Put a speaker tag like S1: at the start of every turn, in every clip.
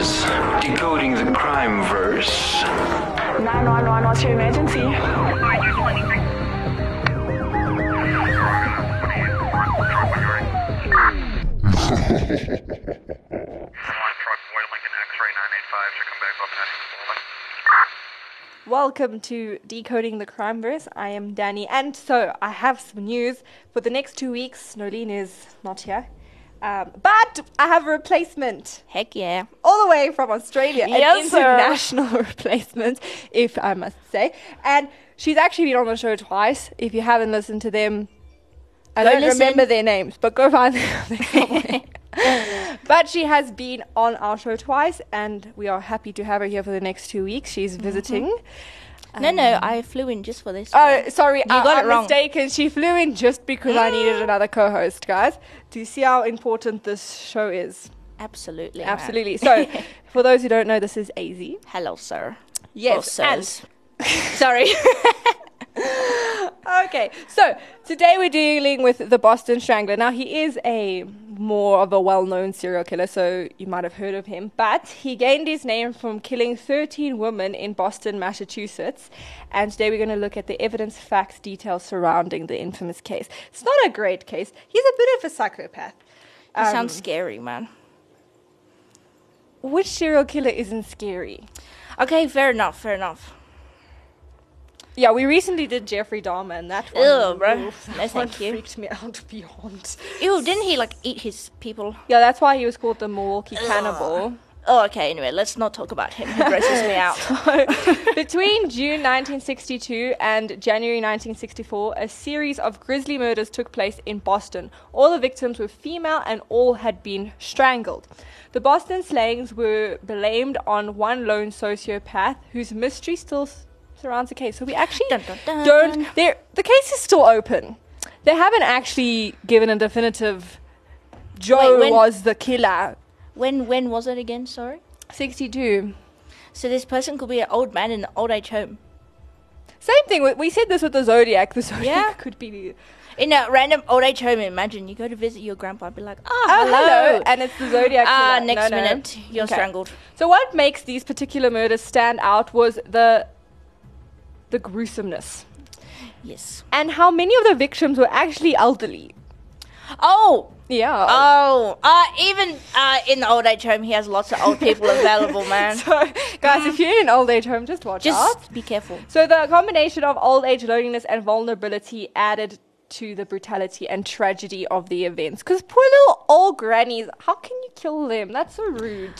S1: Decoding the Crime Verse.
S2: 911, what's your emergency?
S3: One truck, Boyd Lincoln X-ray 985, should come back up next.
S4: Welcome to Decoding the Crime Verse. I am Danny, and so I have some news. For the next two weeks, Nolene is not here. Um, but I have a replacement.
S5: Heck yeah.
S4: all the way from Australia,
S5: Yes,
S4: an
S5: sir.
S4: international replacement, if I must say. And she's actually been on the show twice. If you haven't listened to them, I
S5: Go
S4: don't
S5: listen.
S4: remember their names, but go find them. but she has been on our show twice, and we are happy to have her here for the next two weeks. She's
S5: Mm-hmm. No, no, um, I flew in just for this.
S4: Oh, sorry, I,
S5: got
S4: I'm
S5: wrong.
S4: mistaken. She flew in just because I needed another co-host, guys. Do you see how important this show is?
S5: Absolutely.
S4: Absolutely. So, for those who don't know, this is AZ.
S5: Hello, sir.
S4: Yes, and-
S5: Sorry.
S4: Okay, so today we're dealing with the Boston Strangler. Now, he is a more of a well known serial killer, so you might have heard of him, but he gained his name from killing 13 women in Boston, Massachusetts. And today we're going to look at the evidence, facts, details surrounding the infamous case. It's not a great case, he's a bit of a psychopath.
S5: It
S4: Um,
S5: sounds scary, man.
S4: Which serial killer isn't scary?
S5: Okay, fair enough, fair enough.
S4: Yeah, we recently did Jeffrey Dahmer, and that one,
S5: Ew, bro.
S4: oof,
S5: No,
S4: that one
S5: thank you.
S4: freaked me out beyond.
S5: Ew, didn't he like eat his people?
S4: Yeah, that's why he was called the Milwaukee Cannibal.
S5: Oh, okay, anyway, let's not talk about him. He grosses me out.
S4: Between June 1962 and January 1964, a series of grisly murders took place in Boston. All the victims were female and all had been strangled. The Boston slayings were blamed on one lone sociopath whose mystery still surrounds the case. So we actually
S5: Dun, dun, dun.
S4: don't. there- The case is still open. They haven't actually given a definitive. Joe
S5: Wait, when-
S4: was the killer.
S5: When when was it again? Sorry.
S4: 62.
S5: So this person could be an old man in an old age home.
S4: Same thing. we- We said this with the Zodiac. The Zodiac
S5: Yeah.
S4: could be.
S5: In a random old age home, imagine you go to visit your grandpa and be like, oh,
S4: Oh,
S5: hello.
S4: hello. And it's the Zodiac.
S5: Ah,
S4: killer.
S5: next
S4: No, no.
S5: minute, you're
S4: Okay.
S5: strangled.
S4: So what makes these particular murders stand out was the the gruesomeness
S5: Yes.
S4: and how many of the victims were actually elderly.
S5: Oh,
S4: Yeah.
S5: oh, uh, even uh, in the old age home, he has lots of old people available, man.
S4: so, guys, if you're in an old age home, just watch out.
S5: Just be careful.
S4: So the combination of old age loneliness and vulnerability added to the brutality and tragedy of the events. Because poor little old grannies, how can you kill them? That's so rude.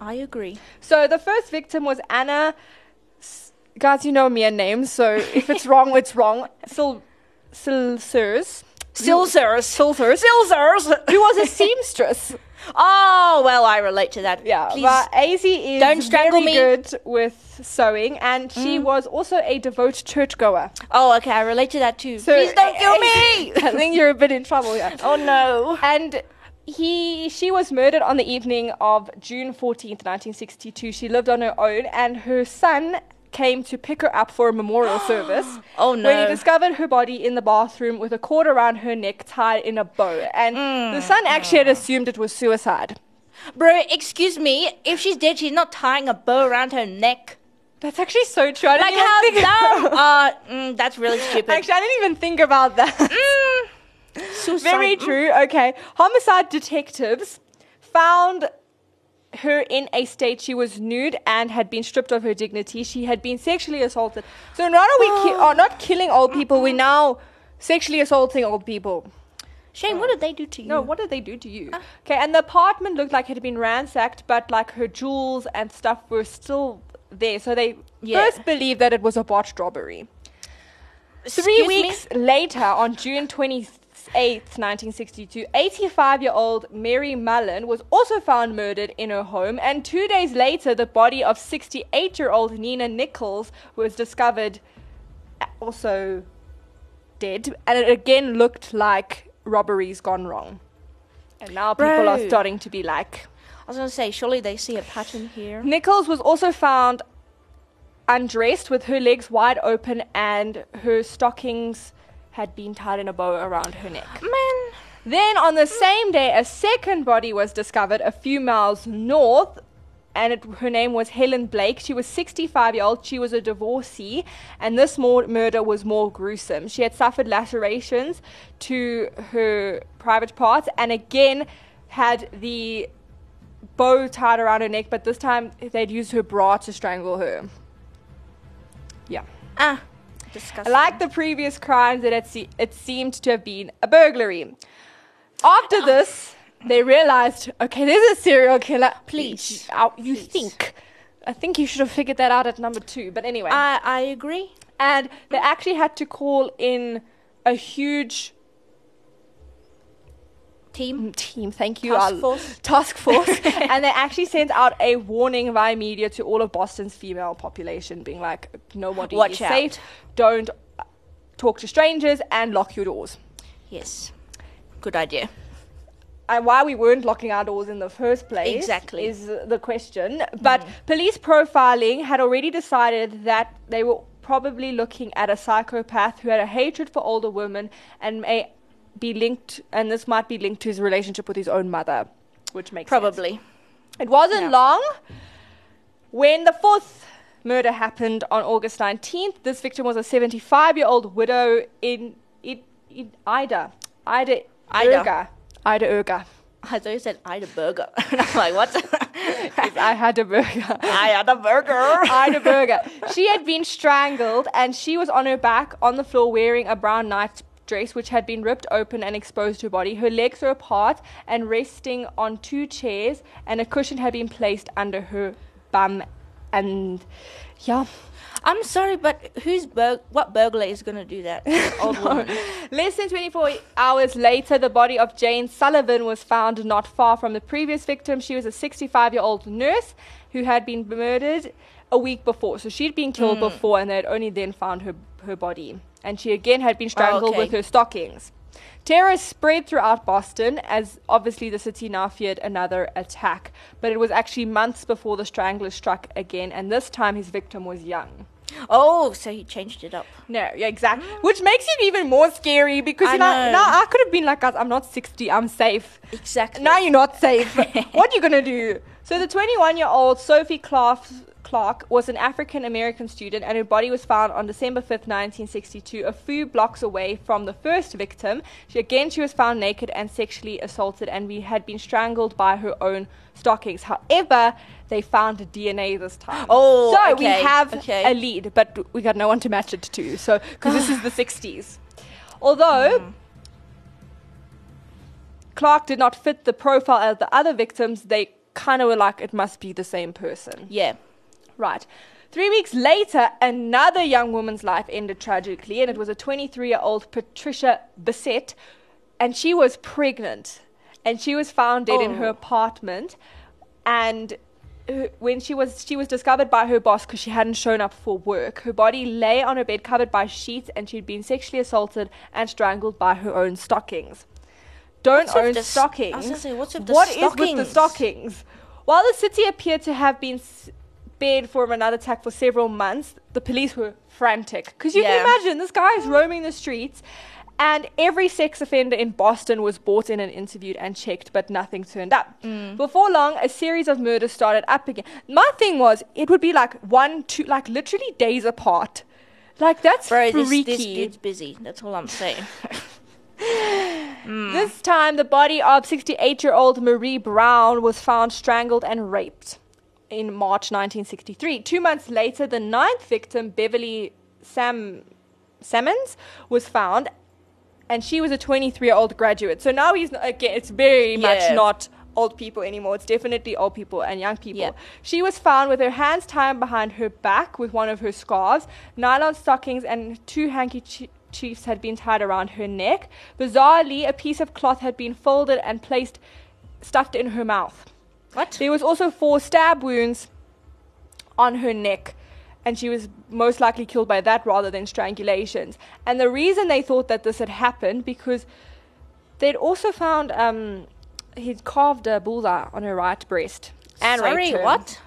S5: I agree.
S4: So the first victim was Anna. Guys, you know me and names, so if it's wrong, it's wrong. Sil, Silsers.
S5: Silsers.
S4: Silsers.
S5: Silsers.
S4: Who was a seamstress.
S5: Oh, well, I relate to that.
S4: Yeah,
S5: Please.
S4: but AZ is
S5: don't strangle
S4: very
S5: me.
S4: good with sewing, and she mm. was also a devout churchgoer.
S5: Oh, okay, I relate to that too.
S4: So
S5: Please don't kill me.
S4: I think you're a bit in trouble here.
S5: oh no.
S4: And he, she was murdered on the evening of June 14th, 1962. She lived on her own, and her son came to pick her up for a memorial service.
S5: Oh, no!
S4: When he discovered her body in the bathroom with a cord around her neck tied in a bow. And the
S5: Mm.
S4: son actually had assumed it was suicide.
S5: Bro, excuse me. If she's dead, she's not tying a bow around her neck.
S4: That's actually so true. I
S5: Like how
S4: think
S5: dumb. uh, mm, that's really stupid.
S4: Actually, I didn't even think about that.
S5: Mm. Suicide.
S4: Very
S5: mm.
S4: true. Okay. Homicide detectives found her in a state she was nude and had been stripped of her dignity. She had been sexually assaulted. So not are we ki- are not killing old people, we're uh-huh. now sexually assaulting old people.
S5: Shane, what uh, did they do to you?
S4: No, what did they do to you? Uh. Okay, and the apartment looked like it had been ransacked, but like her jewels and stuff were still there. So they
S5: Yeah.
S4: first believed that it was a botched robbery. Three
S5: Excuse me?
S4: weeks later, on June 28th, 1962, 85 year old Mary Mullen was also found murdered in her home, and two days later, the body of 68 year old Nina Nichols was discovered also dead, and it again looked like robberies gone wrong. And now people are starting to be like.
S5: I was gonna say, surely they see a pattern here.
S4: Nichols was also found undressed with her legs wide open and her stockings had been tied in a bow around her neck.
S5: Man,
S4: Then on the same day, a second body was discovered a few miles north and it, her name was Helen Blake. She was 65 year old. She was a divorcee, and this more, murder was more gruesome. She had suffered lacerations to her private parts, and again had the bow tied around her neck, but this time they'd used her bra to strangle her. Yeah.
S5: Ah, disgusting.
S4: Like the previous crimes, it, had se- it seemed to have been a burglary. After this, they realized, okay, there's a serial killer.
S5: Please.
S4: Uh, you
S5: Please.
S4: think. I think you should have figured that out at number two. But anyway.
S5: I, I agree.
S4: and they actually had to call in a huge
S5: Team.
S4: team. Thank you.
S5: Task force.
S4: Task force. and they actually sent out a warning via media to all of Boston's female population, being like, nobody
S5: Watch
S4: is
S5: out.
S4: safe. Don't uh, talk to strangers and lock your doors.
S5: Yes. Good idea.
S4: and why we weren't locking our doors in the first place
S5: Exactly.
S4: is the question. But police profiling had already decided that they were probably looking at a psychopath who had a hatred for older women and may be linked, and this might be linked to his relationship with his own mother, which makes sense.
S5: Probably.
S4: It wasn't
S5: Yeah.
S4: long when the fourth murder happened on August 19th. This victim was a 75 year old widow in, in, in Ida. Ida.
S5: Ida.
S4: Erga. Ida Irga.
S5: I thought you said I had a burger. I'm like, what?
S4: I had a burger.
S5: I had a burger.
S4: Ida Burger. She had been strangled and she was on her back on the floor wearing a brown night dress which had been ripped open and exposed to her body. Her legs were apart and resting on two chairs and a cushion had been placed under her bum and yeah.
S5: I'm sorry, but who's bur- what burglar is gonna do that? to an Old woman.
S4: Less than 24 hours later, the body of Jane Sullivan was found not far from the previous victim. She was a 65 year old nurse who had been murdered a week before. So she'd been killed hmm. before, and they had only then found her, her body. And she again had been strangled
S5: okay.
S4: with her stockings. Terror spread throughout Boston as obviously the city now feared another attack. But it was actually months before the strangler struck again, and this time his victim was young.
S5: Oh, so he changed it up.
S4: No, yeah, exactly. Which makes it even more scary because
S5: I
S4: you know, now I could have been like, guys, I'm not 60, I'm safe.
S5: Exactly.
S4: Now you're not safe. what are you gonna do? So the 21 year old Sophie Clark, Clark was an African American student, and her body was found on December 5th, 1962, a few blocks away from the first victim. She again she was found naked and sexually assaulted, and we had been strangled by her own stockings. However, they found DNA this time.
S5: Oh,
S4: so we have
S5: okay.
S4: a lead, but we got no one to match it to. So because this is the 60s. Although
S5: Hmm.
S4: Clark did not fit the profile of the other victims, they kind of were like, it must be the same person.
S5: Yeah.
S4: Right. Three weeks later, another young woman's life ended tragically, and it was a 23 year old Patricia Bissette, and she was pregnant, and she was found dead in her
S5: Oh.
S4: apartment, and when she was she was discovered by her boss because she hadn't shown up for work. Her body lay on her bed covered by sheets, and she'd been sexually assaulted and strangled by her own stockings. Don't
S5: What's
S4: own stockings.
S5: I was say, what's with the
S4: What is with the
S5: stockings?
S4: stockings? While the city appeared to have been spared from another attack for several months, the police were frantic. Because you
S5: Yeah.
S4: can imagine, this guy is roaming the streets, and every sex offender in Boston was brought in and interviewed and checked, but nothing turned up.
S5: Mm.
S4: Before long, a series of murders started up again. My thing was, it would be like one, two, like literally days apart. Like, that's
S5: Bro,
S4: freaky.
S5: this dude's busy. That's all I'm saying.
S4: This time, the body of 68 year old Marie Brown was found strangled and raped in March 1963. Two months later, the ninth victim, Beverly Sam Samans, was found, and she was a 23 year old graduate. So now he's not, again, it's very much not old people anymore. It's definitely old people and young people.
S5: Yeah.
S4: She was found with her hands tied behind her back with one of her scarves, nylon stockings, and two handkerchiefs had been tied around her neck. Bizarrely, a piece of cloth had been folded and placed, stuffed in her mouth.
S5: What?
S4: There was also four stab wounds on her neck, and she was most likely killed by that rather than strangulations. And the reason they thought that this had happened because they'd also found um, he'd carved a bullseye on her right breast and
S5: Sorry,
S4: her.
S5: what?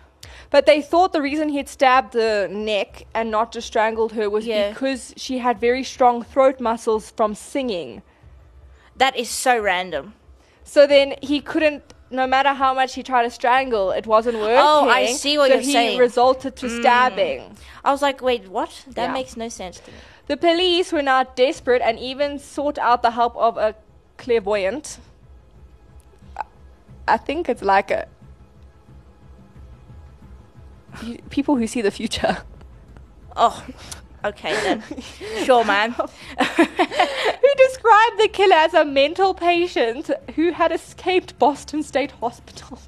S4: But they thought the reason he'd stabbed the neck and not just strangled her was
S5: Yeah.
S4: because she had very strong throat muscles from singing.
S5: That is so random.
S4: So then he couldn't no matter how much he tried to strangle, it wasn't working.
S5: Oh, I see what
S4: so
S5: you're
S4: he
S5: saying. Mm.
S4: resulted to stabbing.
S5: I was like, wait, what? That
S4: Yeah.
S5: makes no sense to me.
S4: The police were now desperate and even sought out the help of a clairvoyant. I think it's like a people who see the future.
S5: Oh, okay then. sure, man.
S4: who described the killer as a mental patient who had escaped Boston State Hospital.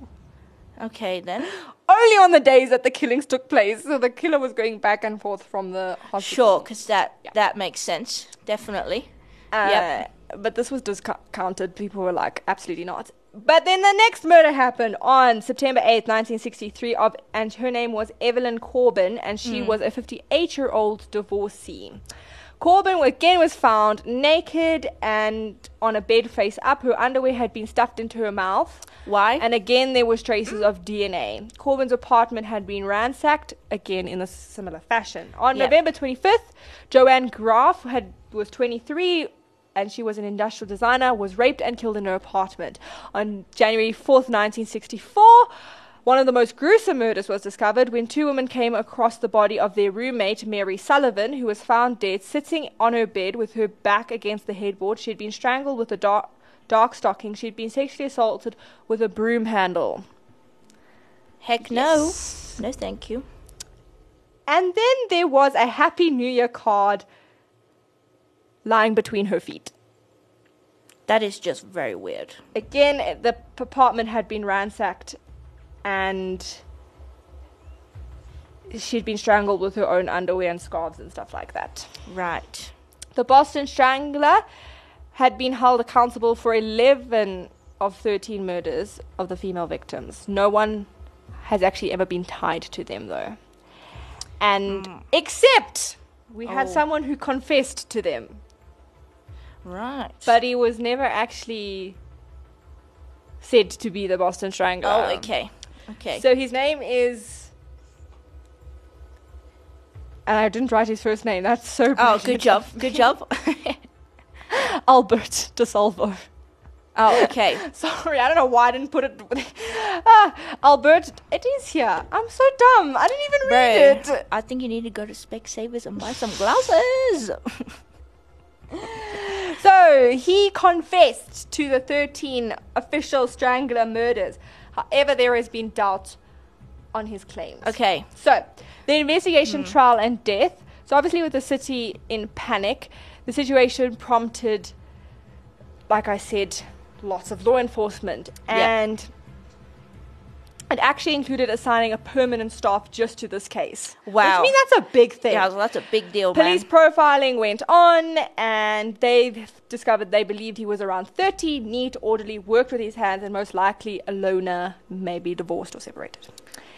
S5: okay then.
S4: Only on the days that the killings took place. So the killer was going back and forth from the hospital.
S5: Sure, because that that makes sense. Definitely.
S4: Uh,
S5: Yep.
S4: But this was discounted. People were like, absolutely not. But then the next murder happened on September 8th, 1963, of, and her name was Evelyn Corbin, and she mm. was a 58 year old divorcee. Corbin again was found naked and on a bed face up. Her underwear had been stuffed into her mouth.
S5: Why?
S4: And again, there was traces of DNA. Corbin's apartment had been ransacked, again in a similar fashion. On
S5: Yeah.
S4: November 25th, Joann Graff had was 23 and she was an industrial designer, was raped and killed in her apartment. On January 4th, 1964, one of the most gruesome murders was discovered when two women came across the body of their roommate, Mary Sullivan, who was found dead sitting on her bed with her back against the headboard. She had been strangled with a dark, dark stocking. She had been sexually assaulted with a broom handle.
S5: Heck no. No, thank you.
S4: And then there was a Happy New Year card lying between her feet.
S5: That is just very weird.
S4: Again, the apartment had been ransacked and she'd been strangled with her own underwear and scarves and stuff like that.
S5: Right.
S4: The Boston Strangler had been held accountable for 11 of 13 murders of the female victims. No one has actually ever been tied to them, though. And hmm. except we had
S5: Oh.
S4: someone who confessed to them,
S5: Right.
S4: but he was never actually said to be the Boston Strangler.
S5: oh, okay. Okay.
S4: So his name is. And I didn't write his first name. That's so.
S5: oh, good job. Good job.
S4: Albert DeSalvo.
S5: oh, okay.
S4: Sorry, I don't know why I didn't put it. ah, Albert, it is here. I'm so dumb. I didn't even read
S5: Bro,
S4: it.
S5: I think you need to go to Specsavers and buy some glasses.
S4: So he confessed to the 13 official strangler murders. However, there has been doubt on his claims.
S5: okay.
S4: So, the investigation, hmm. trial, and death. So, obviously, with the city in panic, the situation prompted, like I said, lots of law enforcement. And it actually included assigning a permanent staff just to this case.
S5: Wow.
S4: Which means that's a big thing.
S5: Yeah, well, that's a big deal,
S4: Police
S5: man.
S4: profiling went on, and they discovered they believed he was around 30, neat, orderly, worked with his hands, and most likely a loner, maybe divorced or separated.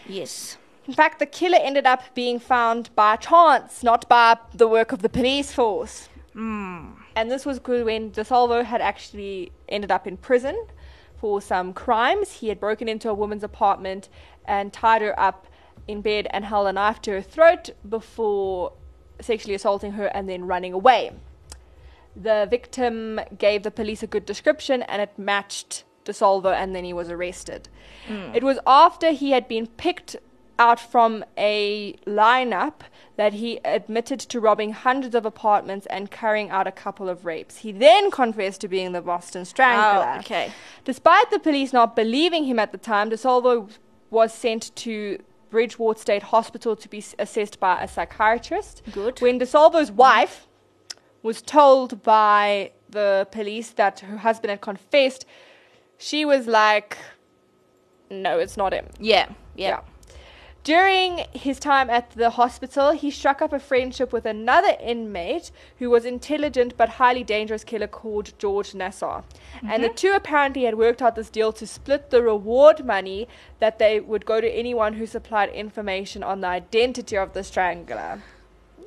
S5: Yes.
S4: In fact, the killer ended up being found by chance, not by the work of the police force. Hmm. And this was good when DeSalvo had actually ended up in prison for some crimes. He had broken into a woman's apartment and tied her up in bed and held a knife to her throat before sexually assaulting her and then running away. The victim gave the police a good description and it matched DeSalvo and then he was arrested. Hmm. It was after he had been picked out from a lineup that he admitted to robbing hundreds of apartments and carrying out a couple of rapes. He then confessed to being the Boston Strangler.
S5: Oh, okay.
S4: Despite the police not believing him at the time, DeSalvo was sent to Bridgewater State Hospital to be assessed by a psychiatrist.
S5: Good.
S4: When DeSalvo's wife was told by the police that her husband had confessed, she was like, no, it's not him.
S5: Yeah. Yeah.
S4: During his time at the hospital, he struck up a friendship with another inmate who was intelligent but highly dangerous killer called George Nassar. And the mm-hmm. two apparently had worked out this deal to split the reward money that they would go to anyone who supplied information on the identity of the strangler.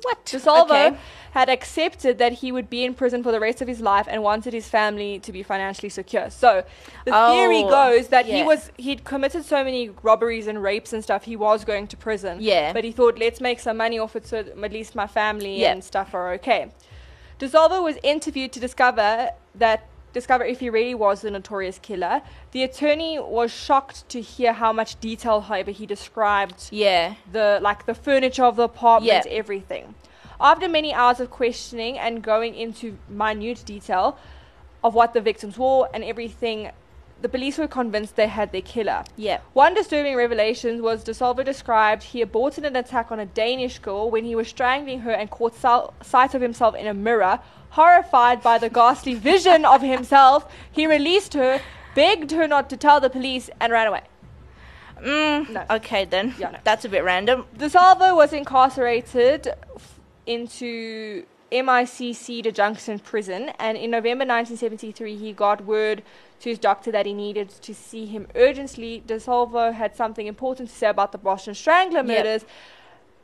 S5: What?
S4: DeSalvo
S5: Okay.
S4: had accepted that he would be in prison for the rest of his life and wanted his family to be financially secure. So the oh, theory
S5: Oh,
S4: goes that he was he'd committed so many robberies and rapes and stuff, he was going to prison.
S5: Yeah.
S4: But he thought, let's make some money off it so at least my family
S5: Yeah.
S4: and stuff are okay. DeSalvo was interviewed to discover that discover if he really was the notorious killer. The attorney was shocked to hear how much detail, however, he described
S5: Yeah.
S4: the like the furniture of the apartment,
S5: Yeah.
S4: everything. After many hours of questioning and going into minute detail of what the victims wore and everything, the police were convinced they had their killer.
S5: Yeah.
S4: One disturbing revelation was DeSalvo described he aborted an attack on a Danish girl when he was strangling her and caught sal- sight of himself in a mirror. Horrified by the ghastly vision of himself, he released her, begged her not to tell the police, and ran away.
S5: Mm,
S4: No.
S5: Okay then.
S4: Yeah, no.
S5: That's a bit random.
S4: DeSalvo was incarcerated f- into MCI-Cedar Junction prison, and in November 1973, he got word to his doctor that he needed to see him urgently. DeSalvo had something important to say about the Boston Strangler
S5: Yep.
S4: murders,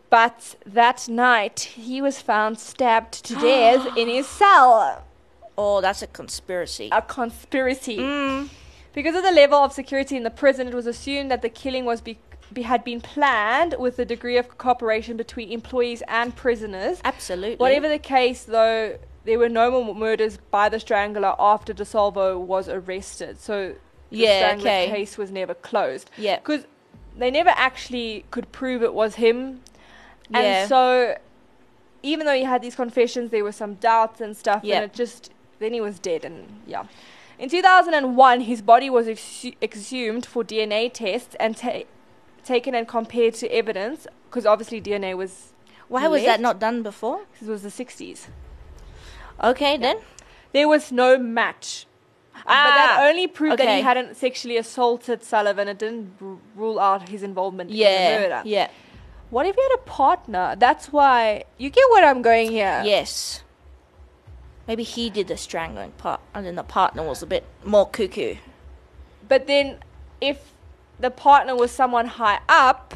S4: but that night he was found stabbed to death in his cell.
S5: Oh, that's a conspiracy.
S4: A conspiracy.
S5: Mm.
S4: Because of the level of security in the prison, it was assumed that the killing was be, be, had been planned with a degree of cooperation between employees and prisoners.
S5: Absolutely.
S4: Whatever the case, though, there were no more murders by the strangler after DeSalvo was arrested. So the
S5: Yeah,
S4: strangler
S5: okay.
S4: case was never closed.
S5: Yeah.
S4: Because they never actually could prove it was him.
S5: Yeah.
S4: And so, even though he had these confessions, there were some doubts and stuff.
S5: Yeah.
S4: And it just, then he was dead. And yeah. In 2001, his body was exhu- exhumed for DNA tests and ta- taken and compared to evidence. Because obviously, DNA was.
S5: Why was that not done before?
S4: Because it was the 60s.
S5: Okay then.
S4: There was no match. but that
S5: Ah,
S4: only proved that
S5: okay.
S4: he hadn't sexually assaulted Sullivan. It didn't r- rule out his involvement in the
S5: Yeah.
S4: murder.
S5: Yeah.
S4: What if he had a partner? That's why you get where I'm going here.
S5: Yes. Maybe he did the strangling part, and then the partner was a bit more cuckoo.
S4: But then, if the partner was someone high up,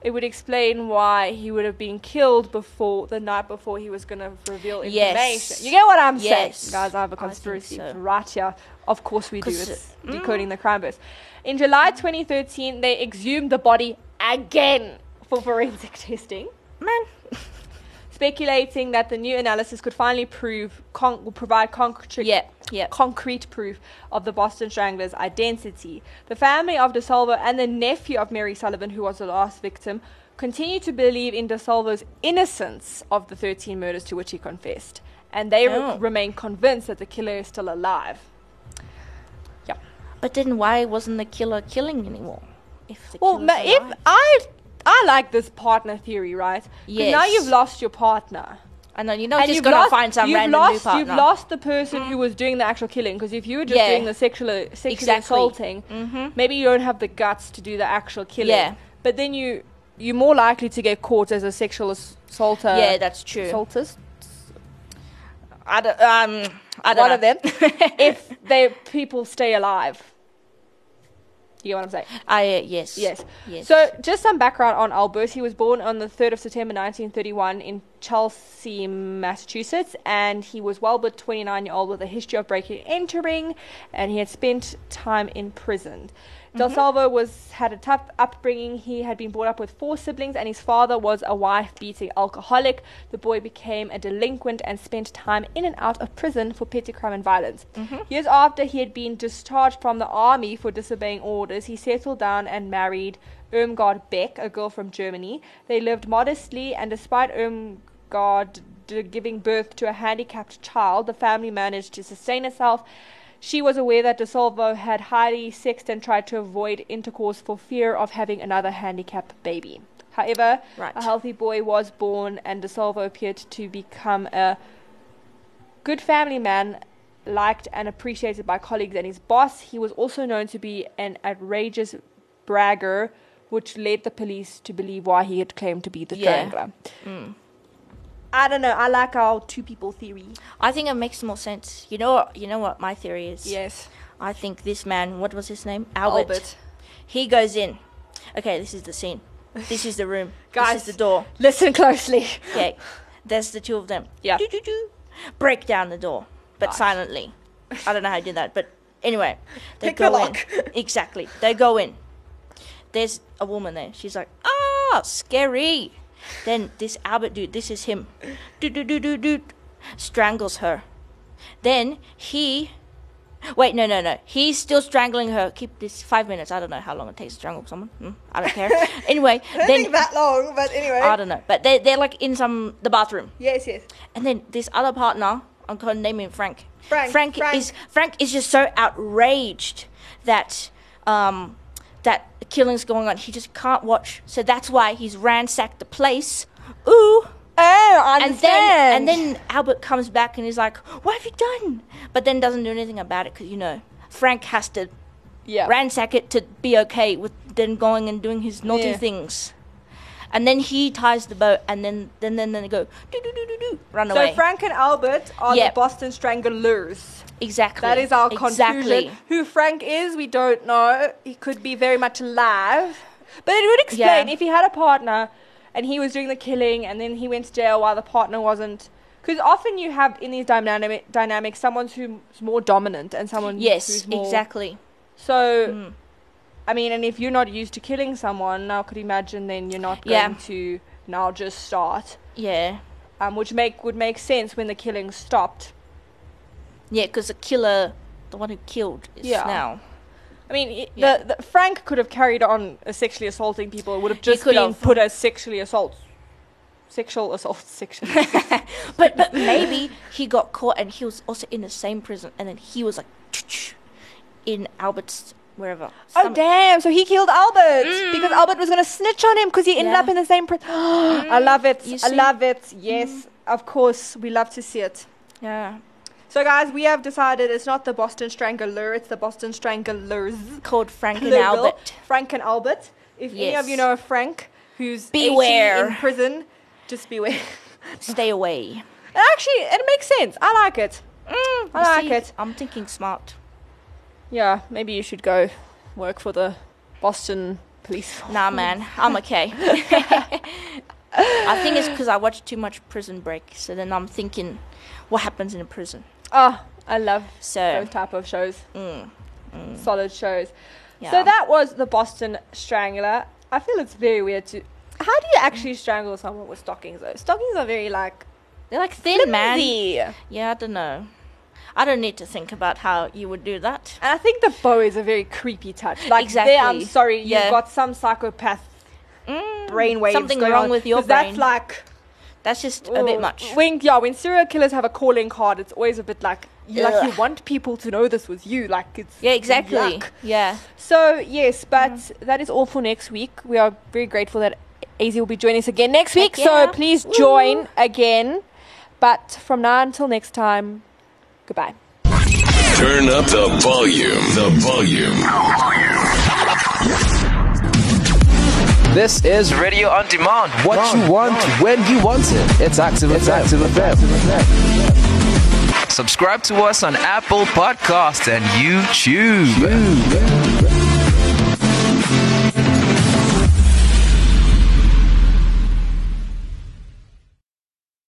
S4: it would explain why he would have been killed before the night before he was going to reveal information.
S5: Yes.
S4: You get what I'm
S5: Yes.
S4: saying, guys? I have a conspiracy
S5: so.
S4: right here. Of course we do. It's
S5: uh,
S4: decoding the crime verse. In July 2013, they exhumed the body again for forensic testing.
S5: Man.
S4: Speculating that the new analysis could finally prove con- will provide concrete
S5: Yeah. Yeah.
S4: concrete proof of the Boston Strangler's identity. The family of DeSalvo and the nephew of Mary Sullivan, who was the last victim, continue to believe in DeSalvo's innocence of the 13 murders to which he confessed, and they re-
S5: Oh.
S4: remain convinced that the killer is still alive. Yeah.
S5: But then why wasn't the killer killing anymore? If the
S4: Well, ma- if? I I like this partner theory, right? 'Cause Now you've lost your partner.
S5: I know you're not
S4: and
S5: just
S4: you've
S5: gonna find some
S4: you've
S5: random
S4: lost,
S5: new partner.
S4: You've lost the person who was doing the actual killing. Because if you were just
S5: Yeah.
S4: doing the sexual sexually
S5: Exactly.
S4: assaulting,
S5: Mhm.
S4: maybe you don't have the guts to do the actual killing.
S5: Yeah.
S4: But then you you're more likely to get caught as a sexual assaulter.
S5: yeah, that's true.
S4: assaultist.
S5: I don't, um, I don't
S4: One
S5: know.
S4: of them. if they people stay alive. You get what I'm saying?
S5: I uh, yes.
S4: Yes.
S5: Yes.
S4: So, just some background on Albert. He was born on the 3rd of September 1931 in Chelsea, Massachusetts, and he was well but 29 year old with a history of breaking and entering, and he had spent time in prison. Del mm-hmm. Salvo was had a tough upbringing. He had been brought up with four siblings, and his father was a wife-beating alcoholic. The boy became a delinquent and spent time in and out of prison for petty crime and violence. Mm-hmm. Years after he had been discharged from the army for disobeying orders, he settled down and married Irmgard Beck, a girl from Germany. They lived modestly, and despite Irmgard d- giving birth to a handicapped child, the family managed to sustain itself. She was aware that DeSalvo had highly sexed and tried to avoid intercourse for fear of having another handicapped baby. However,
S5: Right.
S4: a healthy boy was born, and DeSalvo appeared to become a good family man, liked and appreciated by colleagues and his boss. He was also known to be an outrageous bragger, which led the police to believe why he had claimed to be the
S5: Yeah.
S4: strangler. Mm. I don't know. I like our two people theory.
S5: I think it makes more sense. You know what? You know what my theory is.
S4: Yes.
S5: I think this man. What was his name? Albert.
S4: Albert.
S5: He goes in. Okay, this is the scene. This is the room.
S4: Guys.
S5: this is the door.
S4: Listen closely.
S5: Okay, there's the two of them.
S4: Yeah.
S5: Do, do, do. Break down the door, but silently. I don't know how I did that, but anyway, they
S4: Pick the
S5: go in. exactly. They go in. There's a woman there. She's like, ah, scary. Then this Albert dude, this is him. Do do do do do, strangles her. Then he Wait, no, no, no. He's still strangling her. Keep this five minutes. I don't know how long it takes to strangle someone. Hmm, I don't care. anyway, I then
S4: that long, but anyway.
S5: I don't know. But they they're like in some the bathroom,
S4: yes, yes.
S5: and then this other partner, I'm going to name him Frank.
S4: Frank,
S5: Frank,
S4: Frank.
S5: is Frank is just so outraged that um that the killing's going on. He just can't watch. So that's why he's ransacked the place. Ooh.
S4: Oh, I
S5: And then, and then Albert comes back and he's like, "What have you done?" But then doesn't do anything about it because you know Frank has to
S4: yeah.
S5: ransack it to be okay with then going and doing his naughty
S4: Yeah.
S5: things. And then he ties the boat, and then then then, then they go do do do do do run
S4: so
S5: away.
S4: So Frank and Albert are
S5: Yeah.
S4: the Boston Stranglers.
S5: exactly.
S4: That is our
S5: exactly.
S4: conclusion. Who Frank is, we don't know. He could be very much alive. But it would explain
S5: Yeah.
S4: if he had a partner and he was doing the killing and then he went to jail while the partner wasn't. Because often you have in these dynamic dynamics someone who's more dominant and someone
S5: Yes,
S4: who's more.
S5: exactly.
S4: So,
S5: Mm.
S4: I mean, and if you're not used to killing someone, now could imagine then you're not
S5: Yeah.
S4: going to now just start.
S5: Yeah,
S4: Um, which make would make sense when the killing stopped.
S5: yeah, because the killer, the one who killed, is
S4: Yeah.
S5: now.
S4: I mean, i
S5: Yeah.
S4: the, the Frank could have carried on sexually assaulting people. It would have just been
S5: have.
S4: put as sexually assault, sexual assault, sexual.
S5: But but maybe he got caught and he was also in the same prison, and then he was like in Albert's wherever.
S4: oh damn! So he killed Albert mm. because Albert was gonna snitch on him because he ended
S5: Yeah.
S4: up in the same prison. I mm. love it. I love it. Yes, mm. of course, we love to see it.
S5: Yeah,
S4: So guys, we have decided it's not the Boston Strangler, it's the Boston Stranglers.
S5: called Frank and Albert.
S4: Frank and Albert. If any of you know a Frank who's 80
S5: Beware.
S4: in prison, just beware.
S5: Stay away.
S4: Actually, it makes sense. I like it.
S5: Mm,
S4: I like
S5: see,
S4: it.
S5: I'm thinking smart.
S4: Yeah, maybe you should go work for the Boston police. force.
S5: Nah, man, I'm okay. I think it's because I watch too much Prison Break, so then I'm thinking, what happens in a prison?
S4: Oh, I love
S5: So,
S4: those type of shows.
S5: mm,
S4: Solid shows.
S5: yeah.
S4: So that was the Boston Strangler. I feel it's very weird to. How do you actually strangle someone with stockings though? Stockings are very like
S5: they're like thin, man. Yeah, I don't know. I don't need to think about how you would do that.
S4: And I think the bow is a very creepy touch. Like there, I'm sorry,
S5: Yeah.
S4: you've got some psychopath
S5: Mm,
S4: brainwaves.
S5: Something
S4: going
S5: wrong
S4: on,
S5: with your brain.
S4: That's like
S5: That's just a bit much.
S4: When yeah, when serial killers have a calling card, it's always a bit like you like you want people to know this was you. Like it's
S5: Yeah, exactly.
S4: yuck.
S5: Yeah.
S4: So yes, but that is all for next week. We are very grateful that AZ will be joining us again next week.
S5: Heck
S4: So please join again. But from now until next time, goodbye.
S6: Turn up the volume. The volume.
S7: This is
S1: Radio on demand.
S7: what you want when you want it. It's Active it's Active FM.
S1: Subscribe to us on Apple Podcast and YouTube.